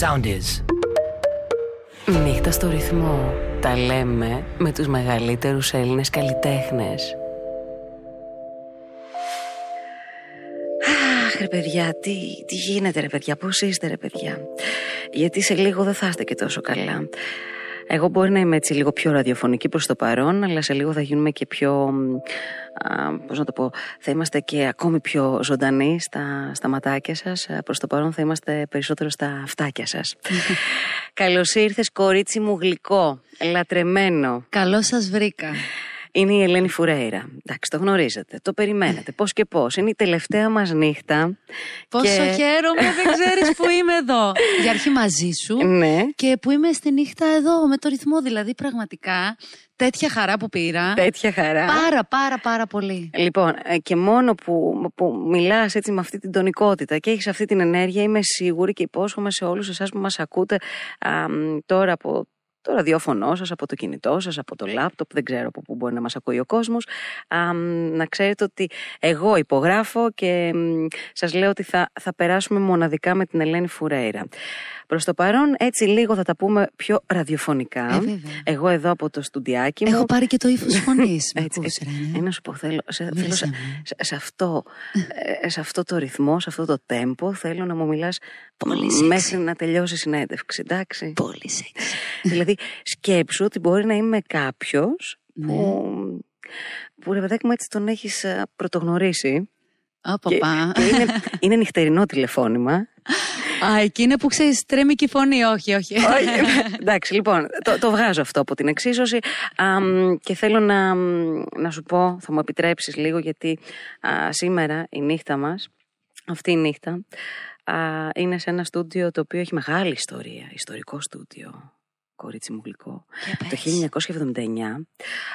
Sound is. Νύχτα στο ρυθμό. Τα λέμε με τους μεγαλύτερους Έλληνες καλλιτέχνες. Αχ, ρε παιδιά, τι, τι γίνεται, ρε παιδιά, πώς είστε, ρε παιδιά. Γιατί σε λίγο δεν θα είστε και τόσο καλά. Εγώ μπορεί να είμαι έτσι λίγο πιο ραδιοφωνική προς το παρόν, αλλά σε λίγο θα γίνουμε και πιο, α, πώς να το πω, θα είμαστε και ακόμη πιο ζωντανοί στα, στα ματάκια σας. Α, Προς το παρόν θα είμαστε περισσότερο στα αυτάκια σας. Καλώς ήρθες κορίτσι μου γλυκό, λατρεμένο. Καλώ σας βρήκα. Είναι η Ελένη Φουρέιρα. Εντάξει, το γνωρίζετε, το περιμένετε. Πώς και πώς. Είναι η τελευταία μας νύχτα. Πόσο και... χαίρομαι, δεν ξέρεις που είμαι εδώ. Για αρχή μαζί σου. Ναι. Και που είμαι στη νύχτα εδώ με το ρυθμό. Δηλαδή, πραγματικά, τέτοια χαρά που πήρα. Τέτοια χαρά. Πάρα, πάρα, πάρα πολύ. Λοιπόν, ε, και μόνο που, που μιλάς έτσι με αυτή την τονικότητα και έχεις αυτή την ενέργεια, είμαι σίγουρη και υπόσχομαι σε όλους εσάς που μας ακούτε α, μ, τώρα από το ραδιόφωνο σας, από το κινητό σας, από το λάπτοπ, δεν ξέρω από πού μπορεί να μας ακούει ο κόσμος, α, μ, να ξέρετε ότι εγώ υπογράφω και μ, σας λέω ότι θα, θα περάσουμε μοναδικά με την Ελένη Φουρέιρα. Προς το παρόν, έτσι λίγο θα τα πούμε πιο ραδιοφωνικά. Ε, βέβαια. εγώ εδώ από το στουντιάκι μου. Έχω πάρει και το ύφος φωνής. Έτσι, έτσι. Ε, να σου πω, θέλω, σε, θέλω Μίλησέ σε, μου. σε, σε αυτό, ε, σε αυτό το ρυθμό, σε αυτό το τέμπο, θέλω να μου μιλάς Πολύ μ, σεξι. μέχρι να τελειώσει η συνέντευξη, εντάξει. Πολύ σεξ. δηλαδή, σκέψου ότι μπορεί να είμαι κάποιος Ναι. που, που ρε παιδάκι μου έτσι τον έχεις ε, πρωτογνωρίσει Άπα, και, πα. και είναι, είναι νυχτερινό τηλεφώνημα. Α, εκεί είναι που ξέρεις, τρέμει και η φωνή. Όχι, όχι. Όχι, εντάξει, λοιπόν, το, το βγάζω αυτό από την εξίσωση αμ, και θέλω να, να σου πω, θα μου επιτρέψεις λίγο γιατί α, σήμερα η νύχτα μας, αυτή η νύχτα, α, είναι σε ένα στούντιο το οποίο έχει μεγάλη ιστορία, ιστορικό στούντιο. Κορίτσι μου γλυκό. Για Το πες. 1979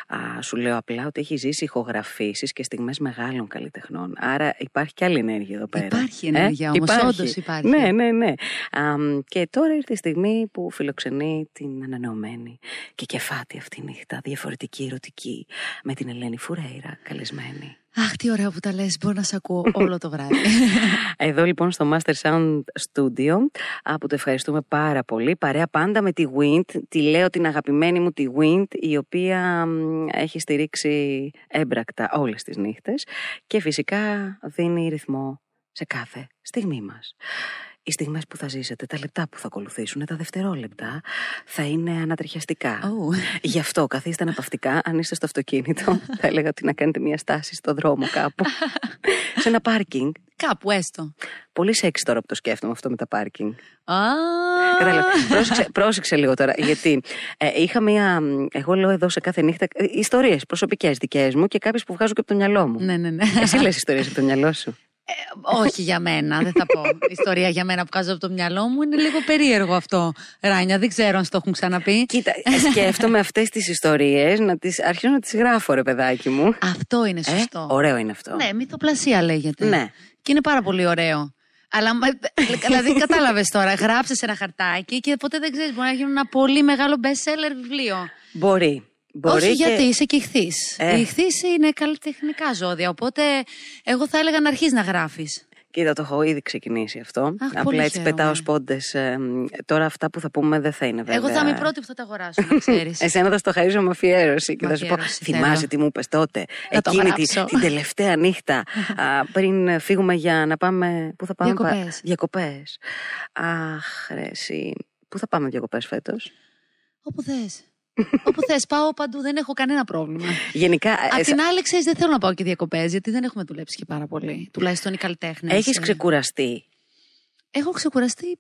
α, σου λέω απλά ότι έχει ζήσει ηχογραφήσεις και στιγμές μεγάλων καλλιτεχνών. Άρα υπάρχει και άλλη ενέργεια εδώ πέρα. Υπάρχει ενέργεια όμως, υπάρχει. όντως υπάρχει. Ναι, ναι, ναι. Αμ, και τώρα ήρθε η στιγμή που φιλοξενεί την ανανεωμένη και κεφάτη αυτή νύχτα, διαφορετική, ερωτική, με την Ελένη Φουρέιρα, καλεσμένη. Αχ, τι ωραία που τα λες. Μπορώ να σε ακούω όλο το βράδυ. Εδώ λοιπόν στο Master Sound Studio, α, που το ευχαριστούμε πάρα πολύ, παρέα πάντα με τη Wind, τη λέω την αγαπημένη μου τη Wind, η οποία μ, έχει στηρίξει έμπρακτα όλες τις νύχτες και φυσικά δίνει ρυθμό σε κάθε στιγμή μας. Οι στιγμές που θα ζήσετε, τα λεπτά που θα ακολουθήσουν, τα δευτερόλεπτα, θα είναι ανατριχιαστικά. Ω. Γι' αυτό καθίστε αναπαυτικά, αν είστε στο αυτοκίνητο, θα έλεγα ότι να κάνετε μια στάση στο δρόμο κάπου. σε ένα πάρκινγκ. Κάπου έστω. Πολύ σεξ τώρα που το σκέφτομαι αυτό με τα πάρκινγκ. Α, Κατάλαβα. πρόσεξε, πρόσεξε λίγο τώρα. Γιατί ε, είχα μία. μ, Εγώ λέω εδώ σε κάθε νύχτα ιστορίες προσωπικές δικές μου και κάποιες που βγάζω και από το μυαλό μου. Ναι, ναι, ναι. Εσύ λες ιστορίες από το μυαλό σου. Όχι για μένα, δεν θα πω. Ιστορία για μένα που βγάζω από το μυαλό μου είναι λίγο περίεργο αυτό. Ράνια, δεν ξέρω αν στο έχουν ξαναπεί. Κοίτα, ε, σκέφτομαι αυτές τις ιστορίες να τις αρχίσω να τις γράφω, ρε παιδάκι μου. Αυτό είναι Ε, σωστό. ωραίο είναι αυτό. Ναι, μυθοπλασία λέγεται. Ναι. Και είναι πάρα πολύ ωραίο. Αλλά μα- δηλαδή κατάλαβες τώρα, γράψες ένα χαρτάκι και ποτέ δεν ξέρεις, μπορεί να γίνει ένα πολύ μεγάλο best seller βιβλίο. Μπορεί. Μπορεί Όχι και- γιατί είσαι και ηχθή. Ε. Οι ηχθείς είναι καλλιτεχνικά ζώδια. Οπότε εγώ θα έλεγα να αρχίσει να γράφεις. Κοίτα, το έχω ήδη ξεκινήσει αυτό. Αχ, Απλά πολύ έτσι χαίρομαι. πετάω σπόντες. τώρα αυτά που θα πούμε δεν θα είναι βέβαια. Εγώ θα είμαι η πρώτη που θα τα αγοράσω, να ξέρεις. Εσένα θα στο χαρίζω με αφιέρωση και Με θα σου πω: αφιέρωση Θυμάσαι θέλω. τι μου είπες τότε. Θα το Εκείνη τη, γράψω. την τελευταία νύχτα α, πριν φύγουμε για να πάμε. Πού θα πάμε, Διακοπές. Διακοπές. Αχ, ρε, εσύ. Πού θα πάμε διακοπές φέτος; Όπου θες. Όπου θες, πάω παντού, δεν έχω κανένα πρόβλημα. Γενικά, Απ' την άλλη, ξέρεις, δεν θέλω να πάω και διακοπές, γιατί δεν έχουμε δουλέψει και πάρα πολύ. Τουλάχιστον οι καλλιτέχνες. έχεις ξεκουραστεί; Έχω ξεκουραστεί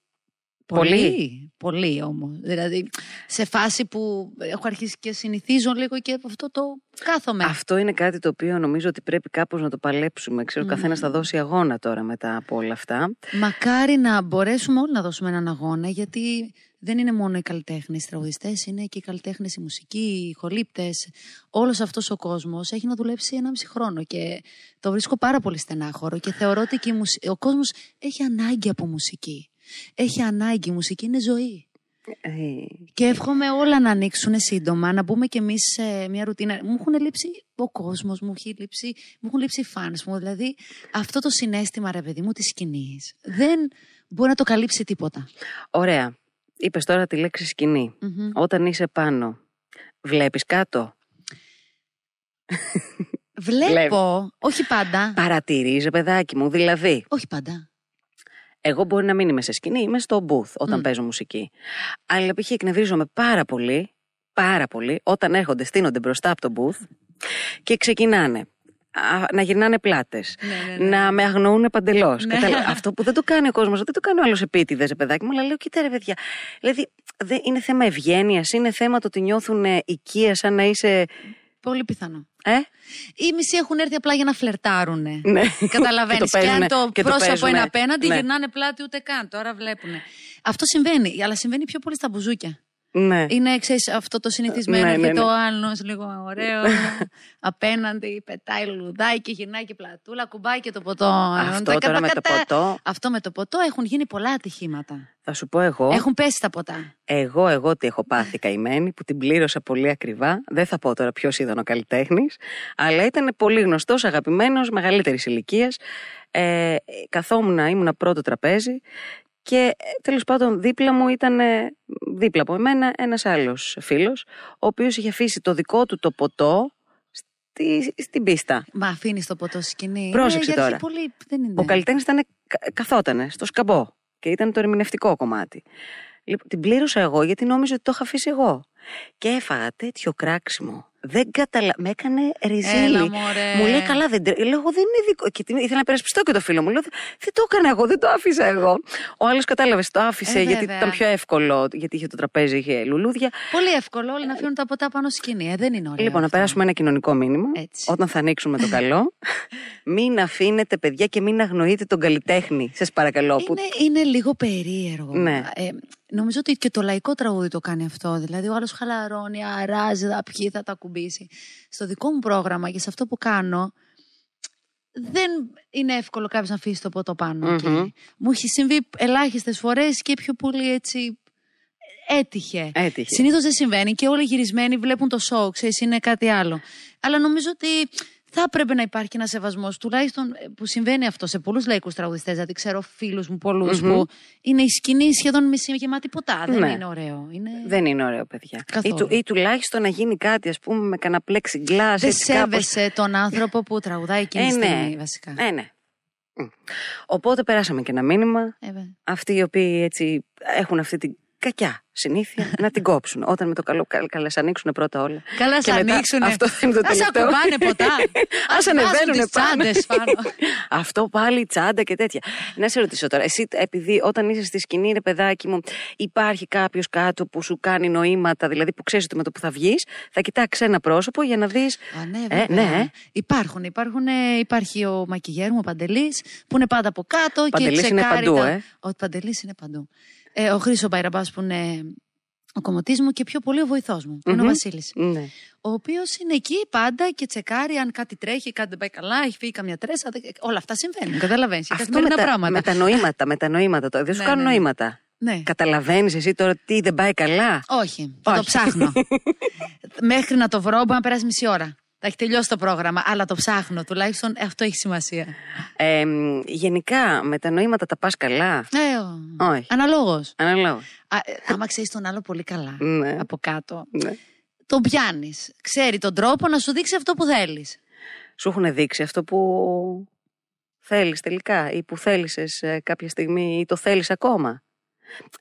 Πολύ; πολύ. Πολύ όμως. Δηλαδή, σε φάση που έχω αρχίσει και συνηθίζω λίγο και αυτό το κάθομαι. Αυτό είναι κάτι το οποίο νομίζω ότι πρέπει κάπως να το παλέψουμε. Ξέρω, ο καθένας θα δώσει αγώνα τώρα μετά από όλα αυτά. Μακάρι να μπορέσουμε όλοι να δώσουμε έναν αγώνα, γιατί δεν είναι μόνο οι καλλιτέχνες, οι τραγουδιστές, είναι και οι καλλιτέχνες, οι μουσικοί, οι ηχολήπτε. Όλος αυτός ο κόσμος έχει να δουλέψει ένα μισή χρόνο και το βρίσκω πάρα πολύ στενάχωρο και θεωρώ ότι και η μουσ- ο κόσμος έχει ανάγκη από μουσική. Έχει ανάγκη, η μουσική είναι ζωή. Ε, Και εύχομαι όλα να ανοίξουν σύντομα, να μπούμε κι εμείς σε μια ρουτίνα. Μου έχουν λείψει ο κόσμος, μου, έχει λείψει, μου έχουν λείψει οι fans μου. Δηλαδή, αυτό το συνέστημα, ρε παιδί μου, της σκηνής. Δεν μπορεί να το καλύψει τίποτα. Ωραία. Είπες τώρα τη λέξη σκηνή. Μμμ. Όταν είσαι πάνω, βλέπεις κάτω; Βλέπω, όχι πάντα. Παρατηρείς, παιδάκι μου. Δηλαδή, Όχι πάντα. εγώ μπορεί να μην είμαι σε σκηνή, είμαι στο booth όταν Μμ. παίζω μουσική. Αλλά π.χ. εκνευρίζομαι πάρα πολύ, πάρα πολύ, όταν έρχονται, στείνονται μπροστά από το booth και ξεκινάνε α, να γυρνάνε πλάτες. Ναι, ναι, ναι. Να με αγνοούν παντελώς. Ναι. Αυτό που δεν το κάνει ο κόσμος, δεν το κάνει ο άλλο επίτηδε, παιδάκι μου, αλλά λέω, κοίτα ρε παιδιά. Δηλαδή, δεν είναι θέμα ευγένειας, είναι θέμα το ότι νιώθουν ε, οικία σαν να είσαι. Πολύ πιθανό. Ε; Οι μισοί έχουν έρθει απλά για να φλερτάρουν. Ναι. Καταλαβαίνει. Και το Και, αν παίζουνε- το και το πρόσωπο παίζουνε. είναι απέναντι, Ναι. γυρνάνε πλάτη ούτε καν. Τώρα βλέπουν. Αυτό συμβαίνει, αλλά συμβαίνει πιο πολύ στα μπουζούκια. Ναι. Είναι, ξέρεις, αυτό το συνηθισμένο Ναι, και ναι, το ναι. άλλο λίγο ωραίο. απέναντι, πετάει λουλουδάκι, γυρνάει και πλατούλα, κουμπάει και το ποτό. Αυτό Τα τώρα με το κατα- ποτό, Αυτό με το ποτό έχουν γίνει πολλά ατυχήματα. θα σου πω εγώ. Έχουν πέσει τα ποτά. Εγώ, εγώ τι έχω πάθει καημένη, που την πλήρωσα πολύ ακριβά. Δεν θα πω τώρα ποιος ήταν ο καλλιτέχνης, αλλά ήταν πολύ γνωστός, αγαπημένος, μεγαλύτερης ηλικίας. Ε, καθόμουν, ήμουνα πρώτο τραπέζι και τέλος πάντων δίπλα μου ήταν, ε, δίπλα από εμένα, ένας άλλος φίλος, ο οποίος είχε αφήσει το δικό του το ποτό στη, στην πίστα. Μα αφήνεις το ποτό στη σκηνή. Πρόσεξε Ναι, γιατί τώρα. Πολύ, δεν είναι. Ο καλλιτέχνης ήταν, κα- καθότανε στο σκαμπό και ήταν το ερμηνευτικό κομμάτι. Λοιπόν, την πλήρωσα εγώ γιατί νόμιζα ότι το είχα αφήσει εγώ. Και έφαγα τέτοιο κράξιμο. Δεν καταλα... Με έκανε ριζίλι. Έλα, μωρέ. Μου λέει καλά, δεν τρε... Λέω, εγώ δεν είναι δικό. Και τι- ήθελα να περασπιστώ και το φίλο μου. Λέω, δεν το έκανα εγώ, δεν το άφησα εγώ. Ο άλλος κατάλαβε, το άφησε Ε, γιατί βέβαια. ήταν πιο εύκολο, γιατί είχε το τραπέζι, είχε λουλούδια. Πολύ εύκολο όλοι να αφήνουν τα ποτά πάνω στη σκηνή. Ε, δεν είναι ωραίο. Λοιπόν, να αυτό. περάσουμε ένα κοινωνικό μήνυμα. Έτσι. Όταν θα ανοίξουμε το καλό, μην αφήνετε παιδιά και μην αγνοείτε τον καλλιτέχνη. Σας παρακαλώ. που- Είναι, είναι λίγο περίεργο. Ναι. Ε, νομίζω ότι και το λαϊκό τραγούδι το κάνει αυτό. Δηλαδή, ο άλλος χαλαρώνει, αράζει, θα πιει, θα τα κουμπίσει. Στο δικό μου πρόγραμμα και σε αυτό που κάνω, δεν είναι εύκολο κάποιος να αφήσει το ποτό πάνω. εκεί. Μμμ. Μου έχει συμβεί ελάχιστες φορές και πιο πολύ έτσι. Έτυχε. Έτυχε. Συνήθως δεν συμβαίνει και όλοι γυρισμένοι βλέπουν το show, ξέρεις, είναι κάτι άλλο. Αλλά νομίζω ότι θα έπρεπε να υπάρχει ένας σεβασμός, τουλάχιστον ε, που συμβαίνει αυτό σε πολλούς λαϊκούς τραγουδιστές. Δηλαδή, ξέρω φίλους μου πολλούς Μμμ. που είναι η σκηνή σχεδόν μισή γεμάτη ποτά. Δεν Ναι. είναι ωραίο. Είναι... Δεν είναι ωραίο, παιδιά. Ή, Καθόλου. του, ή τουλάχιστον να γίνει κάτι, ας πούμε, με κανένα πλέξι γκλάς, Δεν έτσι κάπως. σέβεσαι τον άνθρωπο που τραγουδάει εκείνη Ε, τη ναι. στιγμή, βασικά. Ε, ναι. Μμ. Οπότε περάσαμε και ένα μήνυμα. Ε, βέβαια. Αυτοί οι οποίοι έτσι έχουν αυτή την κακιά συνήθεια να την κόψουν. Όταν με το καλό, καλά, καλά σε ανοίξουν πρώτα όλα. Καλά, Και σε μετά ανοίξουνε. Αυτό θα είναι το Ας τελευταίο. ακουμπάνε ποτά. Ας ανεβαίνουνε τις πάνω. τσάντες πάνω. Αυτό πάλι τσάντα και τέτοια. Να σε ρωτήσω τώρα, εσύ επειδή όταν είσαι στη σκηνή, ρε παιδάκι μου, υπάρχει κάποιος κάτω που σου κάνει νοήματα, δηλαδή που ξέρεις ότι με το που θα βγεις, θα κοιτάξεις ένα πρόσωπο για να δεις. Α, ναι, Ε, βέβαια. ναι, ε. Υπάρχουν, υπάρχουν, ε, υπάρχει ο μακιγέρ μου, ο Παντελής, που είναι πάντα από κάτω Παντελής και είναι τσεκάρει παντού, τα... ε. Ο Παντελής είναι παντού. Ε, ο Χρήσος Μπαϊραμπάς που είναι ο κομμωτής μου και πιο πολύ ο βοηθός μου, που είναι ο Μμμ. Βασίλης. Ναι. Ο οποίος είναι εκεί πάντα και τσεκάρει αν κάτι τρέχει, κάτι δεν πάει καλά, έχει φύγει καμιά τρέσα. δεν- Όλα αυτά συμβαίνουν, καταλαβαίνεις. είναι Αυτό με καθημερινά τα, πράγματα. με τα νοήματα, με τα νοήματα τώρα. Δεν σου Ναι, κάνουν ναι, ναι. νοήματα. Ναι. Καταλαβαίνεις εσύ τώρα τι δεν πάει καλά; Όχι, θα το Όχι. ψάχνω. Μέχρι να το βρω μπορεί να περάσει μισή ώρα. Θα έχει τελειώσει το πρόγραμμα, αλλά το ψάχνω. Τουλάχιστον αυτό έχει σημασία. Ε, μ, γενικά με τα νοήματα τα πας καλά; Ε, ο- Όχι. Αναλόγως. Αναλόγως. Α, ε, άμα ξέρεις τον άλλο πολύ καλά Ναι. από κάτω, Ναι. τον πιάνεις. Ξέρει τον τρόπο να σου δείξει αυτό που θέλεις. Σου έχουν δείξει αυτό που θέλεις τελικά ή που θέλησες κάποια στιγμή ή το θέλεις ακόμα;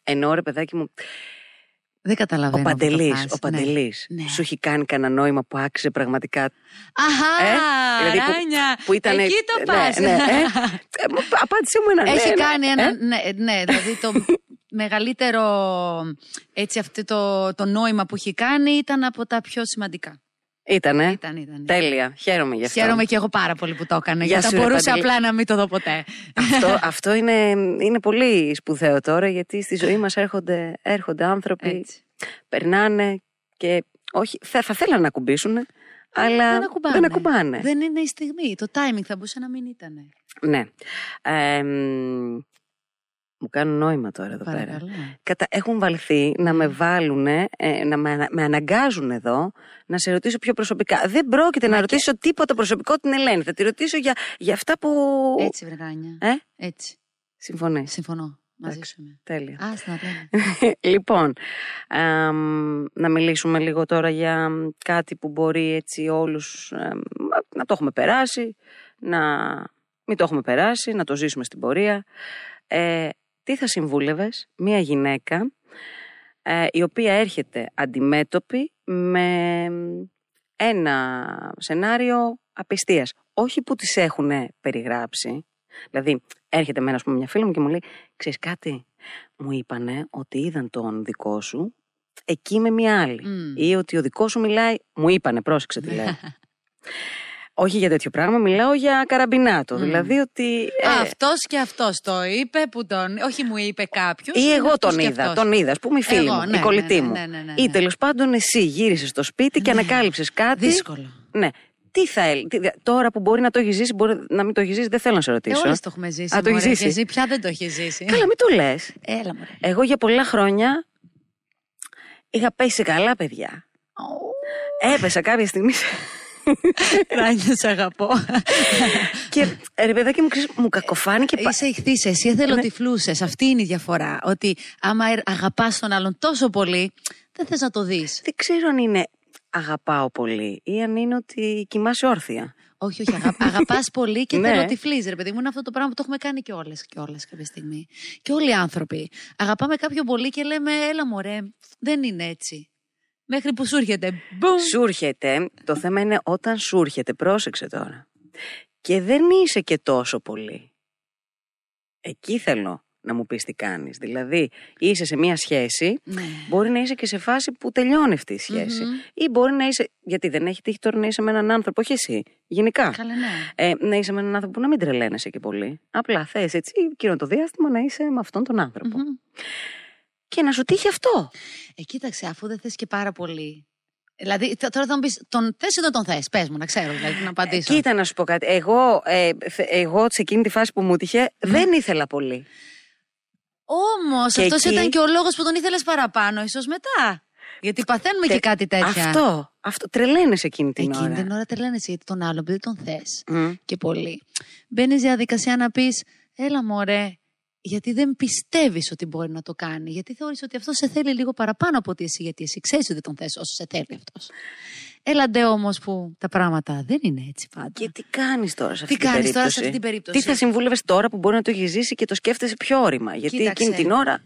Ενώ ρε παιδάκι μου, Δεν ο καταλαβαίνω. Παντελή, αυτό που ο πας. Ναι. Παντελής, Ναι. σου έχει κάνει κανένα νόημα που άξιζε πραγματικά. Αχά, Ε, δηλαδή που- Ράνια, Που ήταν. εκεί το ναι, πας. ναι, ε. Ε, μου- απάντησε μου ένα ναι. Έχει ναι, κάνει ε; ένα. Ναι, ναι, δηλαδή το μεγαλύτερο έτσι αυτό το, το νόημα που έχει κάνει ήταν από τα πιο σημαντικά. Ήτανε. Ήταν, ήταν. Τέλεια. Χαίρομαι γι' αυτό. Χαίρομαι και εγώ πάρα πολύ που το έκανε. Γεια Γιατί σου, θα ρε, μπορούσα Παντελή. απλά να μην το δω ποτέ. αυτό, αυτό είναι, είναι πολύ σπουδαίο τώρα γιατί στη ζωή μας έρχονται, έρχονται άνθρωποι, Έτσι. περνάνε και όχι, θα, θα θέλανε να ακουμπήσουν, αλλά δεν ακουμπάνε. δεν ακουμπάνε. Δεν είναι η στιγμή. Το timing θα μπορούσε να μην ήταν. Ναι. Ε, μ, μου κάνουν νόημα τώρα εδώ πέρα. Παρακαλώ. Κατα... Έχουν βαλθεί να με βάλουν, να με, ανα- με αναγκάζουν εδώ να σε ρωτήσω πιο προσωπικά. Δεν πρόκειται να Μα και- ρωτήσω τίποτα προσωπικό την Ελένη. Θα τη ρωτήσω για, για αυτά που. Έτσι, Βρετάνια. Ε, Έτσι. συμφωνείς; Συμφωνώ. Μαζί Εντάξει. σου είμαι. Τέλεια. Άστα να λέμε. λοιπόν, αμ, να μιλήσουμε λίγο τώρα για μ, κάτι που μπορεί έτσι όλους εμ, να το έχουμε περάσει, να μην το έχουμε περάσει, να το ζήσουμε στην πορεία. Ε, τι θα συμβούλευες μία γυναίκα ε, η οποία έρχεται αντιμέτωπη με μ, ένα σενάριο απιστίας. Όχι που τις έχουν περιγράψει. Δηλαδή, έρχεται με, ας πούμε, μια φίλη μου και μου λέει «Ξέρεις κάτι, μου είπανε ότι είδαν τον δικό σου εκεί με μια άλλη. Μμ. Ή ότι ο δικός σου μιλάει. Μου είπανε, πρόσεξε τι λέει. Όχι για τέτοιο πράγμα, μιλάω για καραμπινάτο. Μμ. Δηλαδή ότι. ε, Αυτός και αυτός το είπε που τον. Όχι, μου είπε κάποιος. ή εγώ τον είδα, τον είδα, ας πούμε, η φίλη Εγώ, μου, ναι, η κολλητή ναι, μου. ναι, ναι, ναι, Ή ναι. τέλος πάντων εσύ γύρισες στο σπίτι και Ναι. ανακάλυψες κάτι. Δύσκολο. Ναι. Τι θα έλεγε. Τώρα που μπορεί να το έχεις ζήσει, μπορεί να μην το έχεις ζήσει, δεν θέλω να σε Ε, ρωτήσω. όλες το έχουμε ζήσει. Α, το έχεις μωρέ, ζήσει. και εσύ πια δεν το έχεις ζήσει. Καλά, μην το λες. Έλα μου. Εγώ για πολλά χρόνια είχα πέσει σε καλά παιδιά. Έπεσα κάποια στιγμή σε- Ράνια, σε αγαπώ. και ρε παιδάκι μου, ξέρεις, μου κακοφάνηκε. πα- Είσαι ηχθής, εσύ εθελοτυφλούσε. Αυτή είναι η διαφορά. Ότι άμα αγαπάς τον άλλον τόσο πολύ, δεν θες να το δεις. Δεν ξέρω αν είναι αγαπάω πολύ ή αν είναι ότι κοιμάσαι όρθια. Όχι, όχι. Αγα... Αγαπάς πολύ και Ναι. εθελοτυφλείς, ρε παιδί μου. Είναι αυτό το πράγμα που το έχουμε κάνει και όλες και όλες κάποια στιγμή. Και όλοι οι άνθρωποι. Αγαπάμε κάποιον πολύ και λέμε, έλα μωρέ, δεν είναι έτσι. Μέχρι που σου έρχεται. Μπουμ! Σου έρχεται, το θέμα είναι όταν σου έρχεται, πρόσεξε τώρα. Και δεν είσαι και τόσο πολύ. Εκεί θέλω να μου πεις τι κάνεις. Δηλαδή, είσαι σε μια σχέση, Ναι. μπορεί να είσαι και σε φάση που τελειώνει αυτή η σχεση Μμμ. Ή μπορεί να είσαι, γιατί δεν έχει τύχει τώρα να είσαι με έναν άνθρωπο, όχι εσύ, γενικά. Καλά, ναι. Ε, να είσαι με έναν άνθρωπο που να μην τρελαίνεσαι και πολύ. Απλά θες έτσι, εκείνο το διάστημα να είσαι με αυτόν τον άνθρωπο. Μμμ. Και να σου τύχει αυτό. Ε, κοίταξε, αφού δεν θες και πάρα πολύ. Δηλαδή, th- τώρα θα μου πεις, τον θες ή δεν τον θες; Πες μου, να ξέρω, δηλαδή, να απαντήσω. Κοίτα να σου πω κάτι. Εγώ, ε, θε- εγώ σε εκείνη τη φάση που μου τύχε δεν ήθελα πολύ. Όμως, Και αυτός εκεί- ήταν και ο λόγος που τον ήθελες παραπάνω, ίσως μετά. Γιατί παθαίνουμε Τε- και κάτι τέτοια. Αυτό. Αυτό τρελαίνεσαι εκείνη την Εκείνη ώρα. την ώρα τρελαίνεσαι γιατί τον άλλο, επειδή τον θες Μμ. και πολύ. Μπαίνεις διαδικασία να πεις, έλα μωρέ, γιατί δεν πιστεύεις ότι μπορεί να το κάνει. Γιατί θεωρείς ότι αυτό σε θέλει λίγο παραπάνω από ότι εσύ, γιατί εσύ ξέρεις ότι τον θες όσο σε θέλει αυτός. Έλαντε όμως που τα πράγματα δεν είναι έτσι πάντα. Και τι κάνεις τώρα σε αυτή Τι την κάνεις περίπτωση. τώρα σε αυτή την περίπτωση; Τι θα συμβούλευες τώρα που μπορεί να το έχεις ζήσει και το σκέφτεσαι πιο όρημα; Γιατί Κοίταξε. εκείνη την ώρα.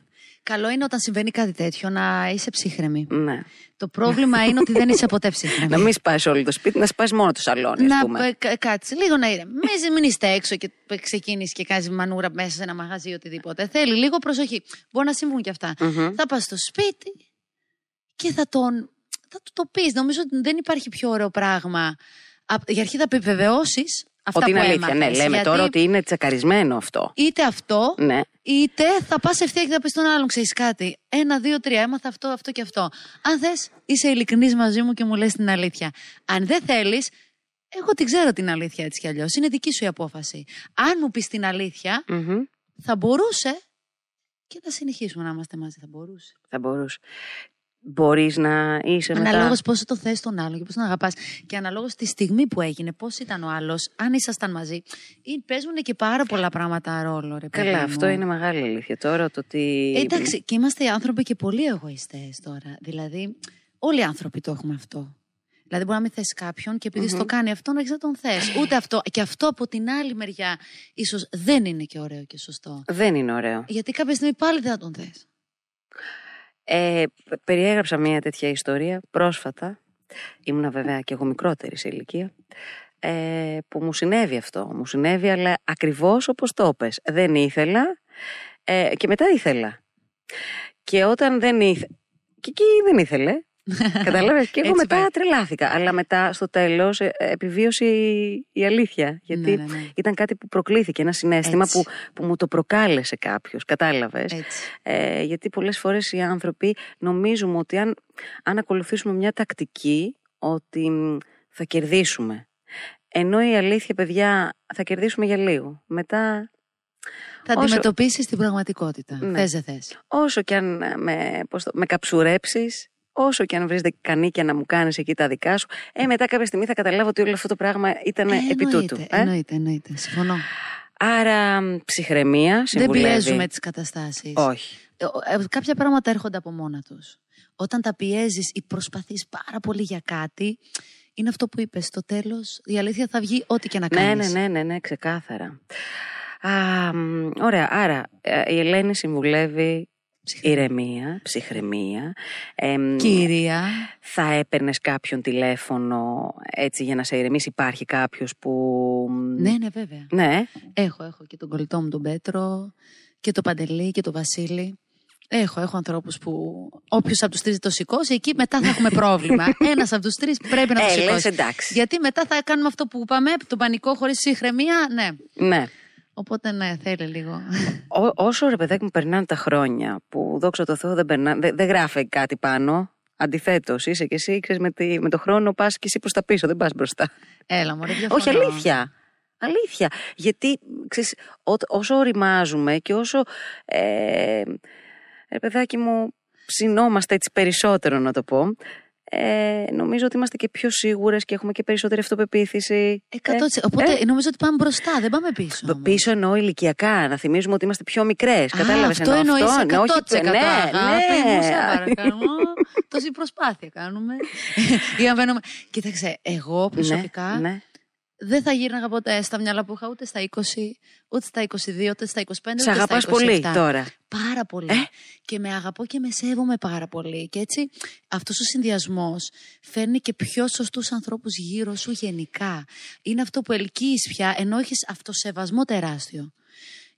Καλό είναι όταν συμβαίνει κάτι τέτοιο να είσαι ψύχρεμη. Ναι. Το πρόβλημα είναι ότι δεν είσαι ποτέ ψύχρεμη. Να μην σπάσει όλο το σπίτι, να σπάσει μόνο το σαλόνι, ας να πούμε. πε- κα- κάτσε λίγο να ήρεμ. Μην, μην είστε έξω και ξεκίνησε και κάνει μανούρα μέσα σε ένα μαγαζί ή οτιδήποτε. Θέλει λίγο προσοχή. Μπορεί να συμβούν και αυτά. Μμμ. Θα πας στο σπίτι και θα τον. Θα του το πεις. Νομίζω ότι δεν υπάρχει πιο ωραίο πράγμα. Απ- Για αρχή θα επιβεβαιώσεις αυτά Ότι που είναι αλήθεια. έμαθες, Ναι, λέμε γιατί τώρα ότι είναι τσακαρισμένο αυτό. Είτε αυτό, Ναι. είτε θα πας ευθεία και θα πεις στον άλλον, ξέρεις κάτι. Ένα, δύο, τρία, έμαθα αυτό, αυτό και αυτό. Αν θες, είσαι ειλικρινής μαζί μου και μου λες την αλήθεια. Αν δεν θέλεις, εγώ την ξέρω την αλήθεια έτσι κι αλλιώς. Είναι δική σου η απόφαση. Αν μου πεις την αλήθεια, Μμμ. θα μπορούσε και να συνεχίσουμε να είμαστε μαζί. Θα μπορούσε. Θα μπορούσε. Μπορείς να είσαι μετά. Αναλόγως πόσο το θες τον άλλον και πώς τον αγαπάς. Και αναλόγως τη στιγμή που έγινε, πώς ήταν ο άλλος, αν ήσασταν μαζί. Ή παίζουν και πάρα πολλά πράγματα ρόλο, ρε παιδί Καλά, μου. αυτό είναι μεγάλη αλήθεια τώρα. Το ότι. Ε, εντάξει, και είμαστε άνθρωποι και πολύ εγωιστές τώρα. Δηλαδή, όλοι οι άνθρωποι το έχουμε αυτό. Δηλαδή, μπορεί να μην θες κάποιον και επειδή στο κάνει αυτό, να έχει να τον θες. Ούτε αυτό. Και αυτό από την άλλη μεριά, ίσως δεν είναι και ωραίο και σωστό. Δεν είναι ωραίο. Γιατί κάποια στιγμή πάλι δεν θα τον θες. Ε, π- περιέγραψα μια τέτοια ιστορία πρόσφατα. Ήμουνα βέβαια και εγώ μικρότερη σε ηλικία. Ε, που μου συνέβη αυτό. Μου συνέβη, αλλά ακριβώς όπως το πες. Δεν ήθελα ε, και μετά ήθελα. Και όταν δεν ήθελα. Και εκεί δεν ήθελε. Κατάλαβες. Και εγώ Έτσι μετά πάει. τρελάθηκα. Αλλά μετά στο τέλος ε, ε, επιβίωσε η, η αλήθεια. Γιατί Ναι, ναι, ναι. ήταν κάτι που προκλήθηκε, ένα συνέστημα Έτσι. που, που μου το προκάλεσε κάποιος. Κατάλαβες. Έτσι. Ε, γιατί πολλές φορές οι άνθρωποι νομίζουμε ότι αν, αν ακολουθήσουμε μια τακτική ότι μ, θα κερδίσουμε. Ενώ η αλήθεια, παιδιά, θα κερδίσουμε για λίγο. Μετά, Θα Όσο- αντιμετωπίσεις την πραγματικότητα. Ναι. Θες, δεν θες. όσο και αν ε, με, πώς το, με καψουρέψεις, όσο και αν βρεις κανίκια να μου κάνεις εκεί τα δικά σου, ε, μετά κάποια στιγμή θα καταλάβω ότι όλο αυτό το πράγμα ήταν επί τούτου. Ε; Εννοείται, εννοείται. Συμφωνώ. Άρα ψυχραιμία, Δεν συμβουλεύει. πιέζουμε τις καταστάσεις. Όχι. Ε, ε, κάποια πράγματα έρχονται από μόνα τους. Όταν τα πιέζεις ή προσπαθείς πάρα πολύ για κάτι, είναι αυτό που είπες. Στο τέλος η αλήθεια θα βγει ό,τι και να Ναι, κάνεις. ναι, ναι, ναι, ναι, ξεκάθαρα. Α, μ, ωραία, άρα ε, η Ελένη συμβουλεύει ηρεμία, ψυχραιμία. Εμ, Κυρία, θα έπαιρνες κάποιον τηλέφωνο έτσι για να σε ηρεμήσει; Υπάρχει κάποιος που... ναι, ναι, βέβαια. Ναι, Έχω, έχω και τον κολλητό μου τον Πέτρο και τον Παντελή και τον Βασίλη. Έχω, έχω ανθρώπους που όποιος από τους τρεις το σηκώσει, εκεί μετά θα έχουμε πρόβλημα. Ένας από τους τρεις πρέπει να το ε, σηκώσει. λες εντάξει. Γιατί μετά θα κάνουμε αυτό που είπαμε, τον πανικό χωρίς συγχρεμία, ναι. Ναι. Οπότε ναι, θέλει λίγο. Ό, όσο ρε παιδάκι μου περνάνε τα χρόνια που δόξα τω Θεώ δεν, περνά, δεν, δεν γράφει κάτι πάνω. Αντιθέτως, είσαι και εσύ, ξέρεις, με, τη, με το χρόνο πας και εσύ προς τα πίσω, δεν πας μπροστά. Έλα, μωρέ, διαφωνώ. Όχι, αλήθεια. Αλήθεια. Γιατί, ξέρεις, ό- όσο οριμάζουμε και όσο, ε, ρε παιδάκι μου, ψινόμαστε έτσι περισσότερο να το πω, ε, νομίζω ότι είμαστε και πιο σίγουρες και έχουμε και περισσότερη αυτοπεποίθηση. Εκατό τοις- Οπότε νομίζω ότι πάμε μπροστά, δεν πάμε πίσω. Το όμως. πίσω εννοώ ηλικιακά, να θυμίζουμε ότι είμαστε πιο μικρές. Α, Κατάλαβες αυτό εννοώ εννοείς αυτό. Ναι, όχι, 100% ναι, αγάπη μου, σε ναι. παρακαλώ. Τόση προσπάθεια κάνουμε. Για να μπαίνουμε. Κοίταξε, εγώ προσωπικά Ναι, ναι. Δεν θα γύρναγα ποτέ στα μυαλά που είχα ούτε στα 20, ούτε στα 22, ούτε στα 25, ούτε Σε αγαπάς στα 27. πολύ τώρα. Πάρα πολύ. Ε; Και με αγαπώ και με σέβομαι πάρα πολύ. Και έτσι αυτός ο συνδυασμός φέρνει και πιο σωστούς ανθρώπους γύρω σου γενικά. Είναι αυτό που ελκύεις πια, ενώ έχεις αυτοσεβασμό τεράστιο.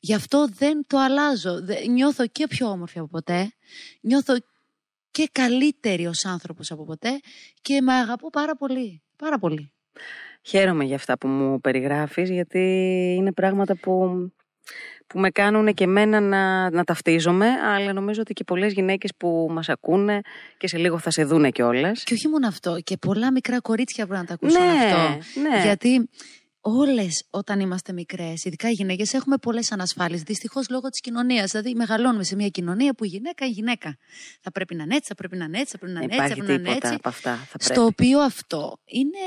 Γι' αυτό δεν το αλλάζω. Δε- Νιώθω και πιο όμορφη από ποτέ. Νιώθω και καλύτερη ως άνθρωπος από ποτέ. Και με αγαπώ πάρα πολύ. Πάρα πολύ. Χαίρομαι για αυτά που μου περιγράφεις γιατί είναι πράγματα που, που με κάνουν και εμένα να, να ταυτίζομαι αλλά νομίζω ότι και πολλές γυναίκες που μας ακούνε και σε λίγο θα σε δούνε κιόλας. Και όχι μόνο αυτό, και πολλά μικρά κορίτσια πρέπει να τα ακούσουν Ναι, αυτό. ναι. Γιατί όλες όταν είμαστε μικρές, ειδικά οι γυναίκες, έχουμε πολλές ανασφάλειες. Δυστυχώς λόγω της κοινωνίας. Δηλαδή, μεγαλώνουμε σε μια κοινωνία που η γυναίκα είναι γυναίκα. Θα πρέπει να είναι έτσι, θα πρέπει να είναι έτσι, θα πρέπει να Δεν είναι έτσι, θα υπάρχει πρέπει να είναι τίποτα έτσι. από αυτά. Θα πρέπει. Στο οποίο αυτό είναι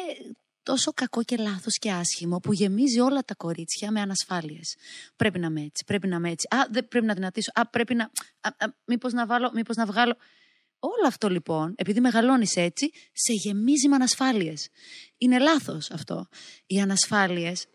τόσο κακό και λάθος και άσχημο που γεμίζει όλα τα κορίτσια με ανασφάλειες. Πρέπει να είμαι έτσι, πρέπει να είμαι έτσι. Α, δεν πρέπει να δυνατήσω. Α, πρέπει να... Α, α, μήπως να βάλω, μήπως να βγάλω. Όλο αυτό λοιπόν, επειδή μεγαλώνεις έτσι, σε γεμίζει με ανασφάλειες. Είναι λάθος αυτό. Οι ανασφάλειες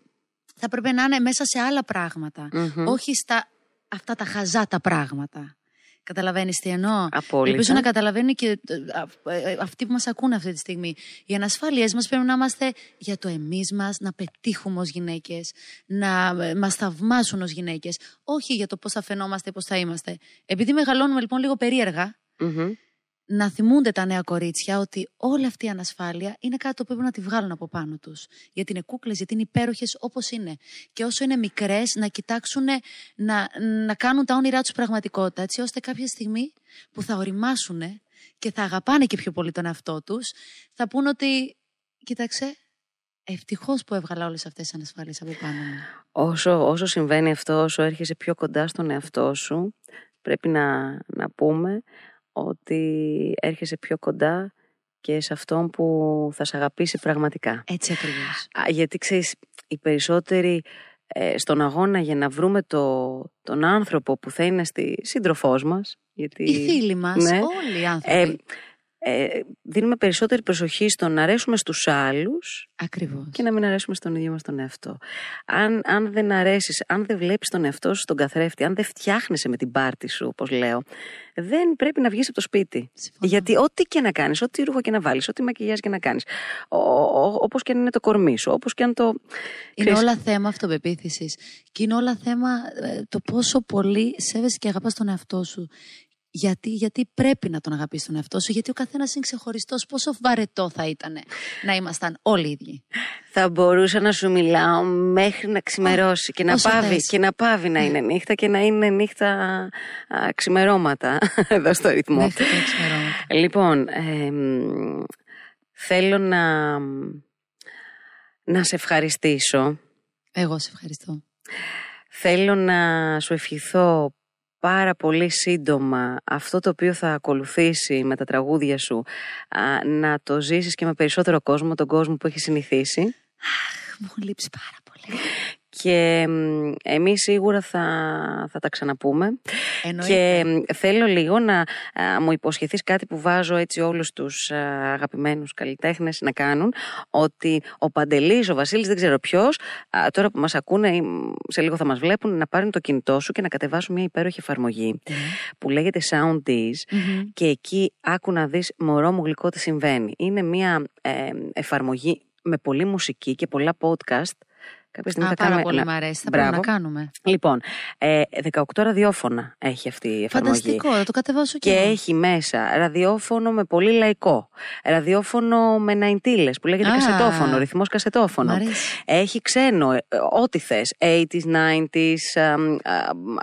θα πρέπει να είναι μέσα σε άλλα πράγματα. Μμμ. Όχι στα αυτά τα χαζά τα πράγματα. Καταλαβαίνεις τι εννοώ. Απόλυτα. Ελπίζω να καταλαβαίνουν και ε, α- ε, αυτοί που μας ακούνε αυτή τη στιγμή. Οι ανασφάλειές μας πρέπει να είμαστε για το εμείς μας, να πετύχουμε ως γυναίκες, να ε, μας θαυμάσουν ως γυναίκες. Όχι για το πώς θα φαινόμαστε, πώς θα είμαστε. Επειδή μεγαλώνουμε λοιπόν λίγο περίεργα, Μμμ. Να θυμούνται τα νέα κορίτσια ότι όλη αυτή η ανασφάλεια είναι κάτι το οποίο πρέπει να τη βγάλουν από πάνω τους. Γιατί είναι κούκλες, γιατί είναι υπέροχες όπως είναι. Και όσο είναι μικρές να κοιτάξουν να, να κάνουν τα όνειρά τους πραγματικότητα έτσι ώστε κάποια στιγμή που θα οριμάσουν και θα αγαπάνε και πιο πολύ τον εαυτό τους θα πούν ότι κοίταξε ευτυχώς που έβγαλα όλες αυτές τις ανασφάλειες από πάνω μου. Όσο, όσο συμβαίνει αυτό, όσο έρχεσαι πιο κοντά στον εαυτό σου, πρέπει να, να πούμε ότι έρχεσαι πιο κοντά και σε αυτόν που θα σε αγαπήσει πραγματικά. Έτσι ακριβώς. Α, Γιατί ξέρεις, οι περισσότεροι ε, στον αγώνα για να βρούμε το, τον άνθρωπο που θα είναι στη σύντροφός μας. Γιατί, Οι φίλοι μας, ναι. όλοι οι άνθρωποι. Ε, ε, δίνουμε περισσότερη προσοχή στο να αρέσουμε στους άλλους Ακριβώς. και να μην αρέσουμε στον ίδιο μας τον εαυτό. Αν, αν δεν αρέσεις, αν δεν βλέπεις τον εαυτό σου στον καθρέφτη, αν δεν φτιάχνεσαι με την πάρτη σου, όπως λέω, δεν πρέπει να βγεις από το σπίτι. Συμφωνώ. Γιατί ό,τι και να κάνεις, ό,τι ρούχο και να βάλεις, ό,τι μακιγιάζ και να κάνεις, ο, ο, όπως και αν είναι το κορμί σου, όπως και αν το... Είναι ξέρεις, όλα θέμα αυτοπεποίθησης. Και είναι όλα θέμα ε, το πόσο πολύ σέβεσαι και αγαπάς τον εαυτό σου. Γιατί, γιατί πρέπει να τον αγαπήσει τον εαυτό σου, γιατί ο καθένας είναι ξεχωριστός. Πόσο βαρετό θα ήταν να ήμασταν όλοι ίδιοι. Θα μπορούσα να σου μιλάω μέχρι να ξημερώσει και, να όσο πάβει, θες. και να πάβει να είναι νύχτα και να είναι νύχτα α, ξημερώματα εδώ στο ρυθμό. Μέχρι τα ξημερώματα. Λοιπόν, εμ, θέλω να, να σε ευχαριστήσω. Εγώ σε ευχαριστώ. Θέλω να σου ευχηθώ πάρα πολύ σύντομα αυτό το οποίο θα ακολουθήσει με τα τραγούδια σου α, να το ζήσεις και με περισσότερο κόσμο, τον κόσμο που έχει συνηθίσει. Μου λείψει πάρα πολύ. Και μ, εμείς σίγουρα θα, θα τα ξαναπούμε. Εννοείται. Και μ, θέλω λίγο να α, μου υποσχεθείς κάτι που βάζω έτσι όλους τους α, αγαπημένους καλλιτέχνες να κάνουν, ότι ο Παντελής, ο Βασίλης, δεν ξέρω ποιος, α, τώρα που μας ακούνε ή μ, σε λίγο θα μας βλέπουν, να πάρουν το κινητό σου και να κατεβάσουν μια υπέροχη εφαρμογή που λέγεται Soundees Μμμ. και εκεί άκου να δεις μωρό μου γλυκό τι συμβαίνει. Είναι μια ε, εφαρμογή με πολλή μουσική και πολλά podcast. Κάποια στιγμή Α, θα πάρα κάνουμε πολύ ένα- μ' αρέσει. Θα πρέπει Μπράβο. να κάνουμε. Λοιπόν, ε, 18 ραδιόφωνα έχει αυτή η εφαρμογή. Φανταστικό, θα το κατεβάσω Και και εγώ. έχει μέσα ραδιόφωνο με πολύ λαϊκό. Ραδιόφωνο με ναϊντήλες που λέγεται Α. κασετόφωνο, ρυθμός Μ' κασετόφωνο. αρέσει. Έχει ξένο, ε, ε, ό,τι θες. 80s, 90s, αμ, α,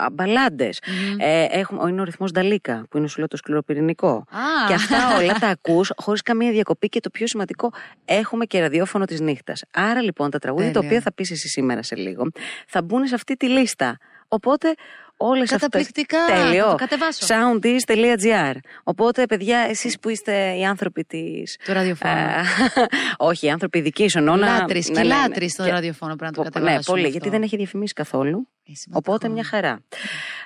α, μπαλάντες. Μμμ. Ε, έχουμε, είναι ο ρυθμός Νταλίκα που είναι σου λέω το σκληροπυρηνικό. Α. Και αυτά όλα τα ακούς χωρίς καμία διακοπή και το πιο σημαντικό έχουμε και ραδιόφωνο της νύχτας. Άρα λοιπόν τα τραγούδια τα Τέλεια. οποία θα πεις εσύ σήμερα σε λίγο θα μπουν σε αυτή τη λίστα. Οπότε όλες αυτές... Καταπληκτικά. Τέλειο. Θα το κατεβάσω. Soundis.gr Οπότε παιδιά εσείς που είστε οι άνθρωποι της... Του ραδιοφώνου. Α, όχι, οι άνθρωποι δικοί σου εννοώ να- Λάτρεις να και λένε. λάτρεις στο Και- ραδιοφώνο πρέπει να το Πο- κατεβάσουμε Ναι, πολύ, αυτό. γιατί δεν έχει διαφημίσει καθόλου. Ε, σημαντικό. Οπότε μια χαρά.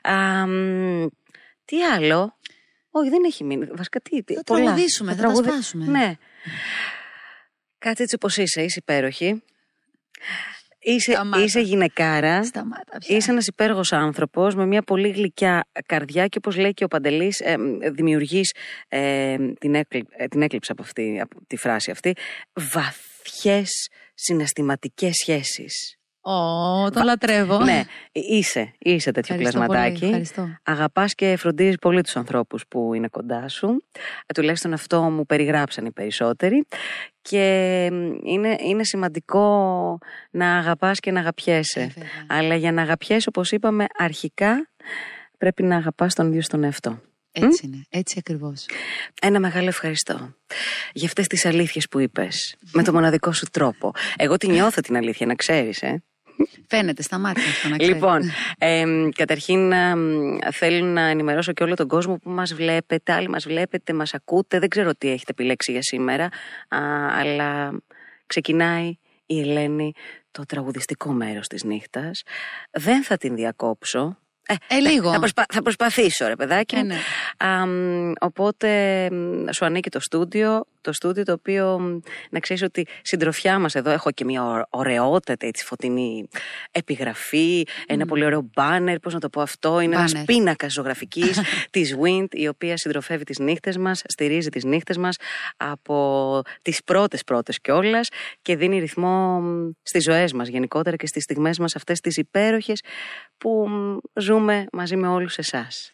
Α, μ, τι άλλο; Όχι, δεν έχει μείνει. Βασικά τι. τι- Θα πολλά. τραγουδήσουμε, θα τα τραγουδι- σπάσουμε. Ναι. Κάτσε έτσι όπως είσαι, είσαι υπέροχη. Είσαι, Σταμάτα. είσαι γυναικάρα. Σταμάτα πια. Είσαι ένας υπέροχος άνθρωπος με μια πολύ γλυκιά καρδιά και όπως λέει και ο Παντελής, ε, δημιουργείς ε, την, έκλει, ε, την έκλειψα από, αυτή, από τη φράση αυτή. Βαθιές συναισθηματικές σχέσεις. Ω, το λατρεύω. ναι, είσαι, είσαι τέτοιο Ευχαριστώ πολύ, πλασματάκι. ευχαριστώ. Αγαπάς και φροντίζεις πολύ τους ανθρώπους που είναι κοντά σου. Ε, τουλάχιστον αυτό μου περιγράψαν οι περισσότεροι. Και μ, είναι, είναι σημαντικό να αγαπάς και να αγαπιέσαι. Ε, βέβαια. Αλλά για να αγαπιέσαι, όπως είπαμε, αρχικά πρέπει να αγαπάς τον ίδιο στον εαυτό. Έτσι είναι, έτσι ακριβώς. Ένα μεγάλο ευχαριστώ για αυτές τις αλήθειες που είπες. με το μοναδικό σου τρόπο. Εγώ τη νιώθω την αλήθεια, να ξέρεις, ε. Φαίνεται στα μάτια αυτό να ξέρεις. Λοιπόν, εμ, καταρχήν εμ, θέλω να ενημερώσω και όλο τον κόσμο που μας βλέπετε, άλλοι μας βλέπετε, μας ακούτε, δεν ξέρω τι έχετε επιλέξει για σήμερα, α, αλλά ξεκινάει η Ελένη το τραγουδιστικό μέρος της νύχτας. Δεν θα την διακόψω. Ε, λίγο. Θα, προσπα- θα προσπαθήσω ρε παιδάκι. Ε, ναι. Αμ, οπότε μ, σου ανήκει το στούντιο, το στούντιο το οποίο μ, να ξέρεις ότι συντροφιά μας εδώ έχω και μια ω- ωραιότατη έτσι, φωτεινή επιγραφή, ένα πολύ ωραίο μπάνερ, πώς να το πω αυτό, είναι ένας Μπάνερ. πίνακας ζωγραφικής της Wind η οποία συντροφεύει τις νύχτες μας, στηρίζει τις νύχτες μας από τις πρώτες πρώτες κιόλας και δίνει ρυθμό μ, στις ζωές μας γενικότερα και στις στιγμές μας αυτές τις υπέροχες που μ, ζούμε μαζί με όλους εσάς.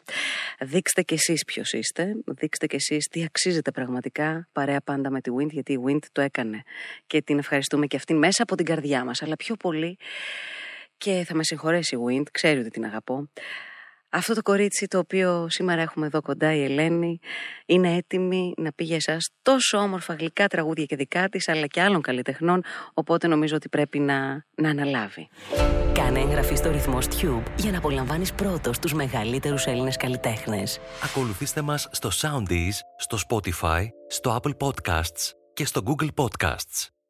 Δείξτε κι εσείς ποιος είστε, δείξτε κι εσείς τι αξίζετε πραγματικά παρέα πάντα με τη Wind, γιατί η Wind το έκανε και την ευχαριστούμε και αυτήν μέσα από την καρδιά μας, αλλά πιο πολύ και θα με συγχωρέσει η Wind, ξέρει ότι την αγαπώ. Αυτό το κορίτσι το οποίο σήμερα έχουμε εδώ κοντά η Ελένη είναι έτοιμη να πει για εσάς τόσο όμορφα γλυκά τραγούδια και δικά της αλλά και άλλων καλλιτεχνών οπότε νομίζω ότι πρέπει να, να αναλάβει. Κάνε εγγραφή στο ρυθμός Tube για να απολαμβάνεις πρώτος τους μεγαλύτερους Έλληνες καλλιτέχνες. Ακολουθήστε μας στο Soundees, στο Spotify, στο Apple Podcasts και στο Google Podcasts.